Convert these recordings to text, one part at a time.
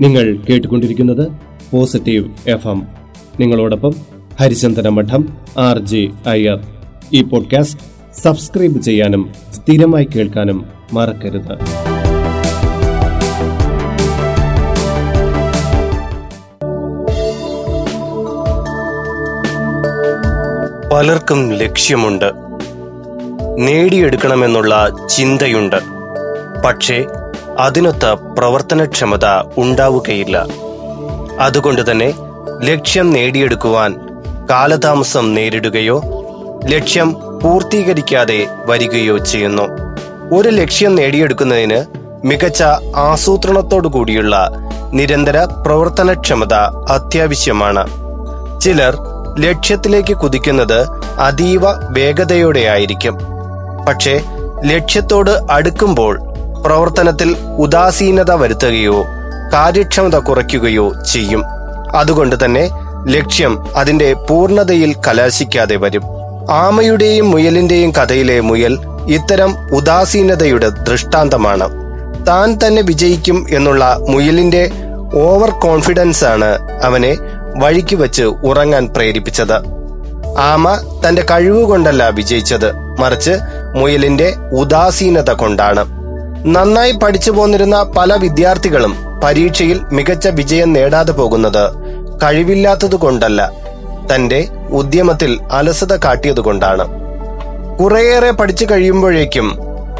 നിങ്ങൾ കേട്ടുകൊണ്ടിരിക്കുന്നത് positive F M നിങ്ങളോടൊപ്പം ഹരിചന്ദന മഠം ആർ ജെ അയ്യർ. ഈ പോഡ്കാസ്റ്റ് സബ്സ്ക്രൈബ് ചെയ്യാനും സ്ഥിരമായി കേൾക്കാനും മറക്കരുത്. പലർക്കും ലക്ഷ്യമുണ്ട്. നേടിയെടുക്കണമെന്നുള്ള ചിന്തയുണ്ട്. പക്ഷേ അതിനൊത്ത പ്രവർത്തനക്ഷമത ഉണ്ടാവുകയില്ല. അതുകൊണ്ട് തന്നെ ലക്ഷ്യം നേടിയെടുക്കുവാൻ കാലതാമസം നേരിടുകയോ ലക്ഷ്യം പൂർത്തീകരിക്കാതെ വരികയോ ചെയ്യുന്നു. ഒരു ലക്ഷ്യം നേടിയെടുക്കുന്നതിന് മികച്ച ആസൂത്രണത്തോടു കൂടിയുള്ള നിരന്തര പ്രവർത്തനക്ഷമത അത്യാവശ്യമാണ്. ചിലർ ലക്ഷ്യത്തിലേക്ക് കുതിക്കുന്നത് അതീവ വേഗതയോടെയായിരിക്കും. പക്ഷേ ലക്ഷ്യത്തോട് അടുക്കുമ്പോൾ പ്രവർത്തനത്തിൽ ഉദാസീനത വരുത്തുകയോ കാര്യക്ഷമത കുറയ്ക്കുകയോ ചെയ്യും. അതുകൊണ്ട് തന്നെ ലക്ഷ്യം അതിന്റെ പൂർണതയിൽ കലാശിക്കാതെ വരും. ആമയുടെയും മുയലിന്റെയും കഥയിലെ മുയൽ ഇത്തരം ഉദാസീനതയുടെ ദൃഷ്ടാന്തമാണ്. താൻ തന്നെ വിജയിക്കും എന്നുള്ള മുയലിന്റെ ഓവർ കോൺഫിഡൻസ് ആണ് അവനെ വഴിക്ക് വെച്ച് ഉറങ്ങാൻ പ്രേരിപ്പിച്ചത്. ആമ തന്റെ കഴിവുകൊണ്ടല്ല വിജയിച്ചത് മറിച്ച് മുയലിന്റെ ഉദാസീനത കൊണ്ടാണ്. നന്നായി പഠിച്ചു പോന്നിരുന്ന പല വിദ്യാർത്ഥികളും പരീക്ഷയിൽ മികച്ച വിജയം നേടാതെ പോകുന്നത് കഴിവില്ലാത്തതുകൊണ്ടല്ല. തന്റെ ഉദ്യമത്തിൽ അലസത കാട്ടിയതുകൊണ്ടാണ്. കുറേയേറെ പഠിച്ചു കഴിയുമ്പോഴേക്കും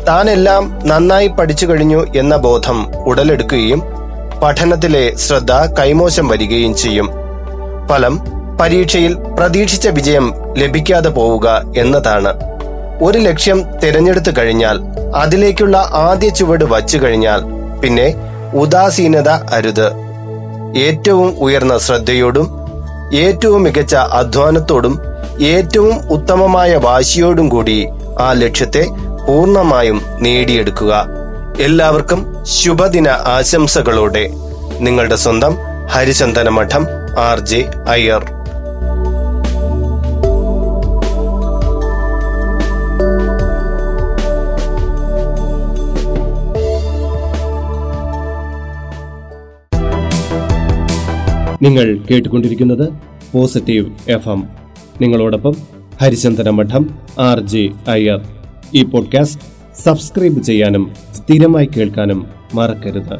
താനെല്ലാം നന്നായി പഠിച്ചു കഴിഞ്ഞു എന്ന ബോധം ഉടലെടുക്കുകയും പഠനത്തിലെ ശ്രദ്ധ കൈമോശം വരികയും ചെയ്യും. ഫലം പരീക്ഷയിൽ പ്രതീക്ഷിച്ച വിജയം ലഭിക്കാതെ പോവുക എന്നതാണ്. ഒരു ലക്ഷ്യം തിരഞ്ഞെടുത്തു കഴിഞ്ഞാൽ അതിലേക്കുള്ള ആദ്യ ചുവട് വച്ചു കഴിഞ്ഞാൽ പിന്നെ ഉദാസീനത അരുത്. ഏറ്റവും ഉയർന്ന ശ്രദ്ധയോടും ഏറ്റവും മികച്ച അധ്വാനത്തോടും ഏറ്റവും ഉത്തമമായ വാശിയോടും കൂടി ആ ലക്ഷ്യത്തെ പൂർണമായും നേടിയെടുക്കുക. എല്ലാവർക്കും ശുഭദിന ആശംസകളോടെ നിങ്ങളുടെ സ്വന്തം ഹരിചന്ദന മഠം ആർ ജെ അയ്യർ. നിങ്ങൾ കേട്ടുകൊണ്ടിരിക്കുന്നത് പോസിറ്റീവ് എഫ് എം നിങ്ങളോടൊപ്പം ഹരിചന്ദന മഠം ആർ ജെ അയ്യർ. ഈ പോഡ്കാസ്റ്റ് സബ്സ്ക്രൈബ് ചെയ്യാനും സ്ഥിരമായി കേൾക്കാനും മറക്കരുത്.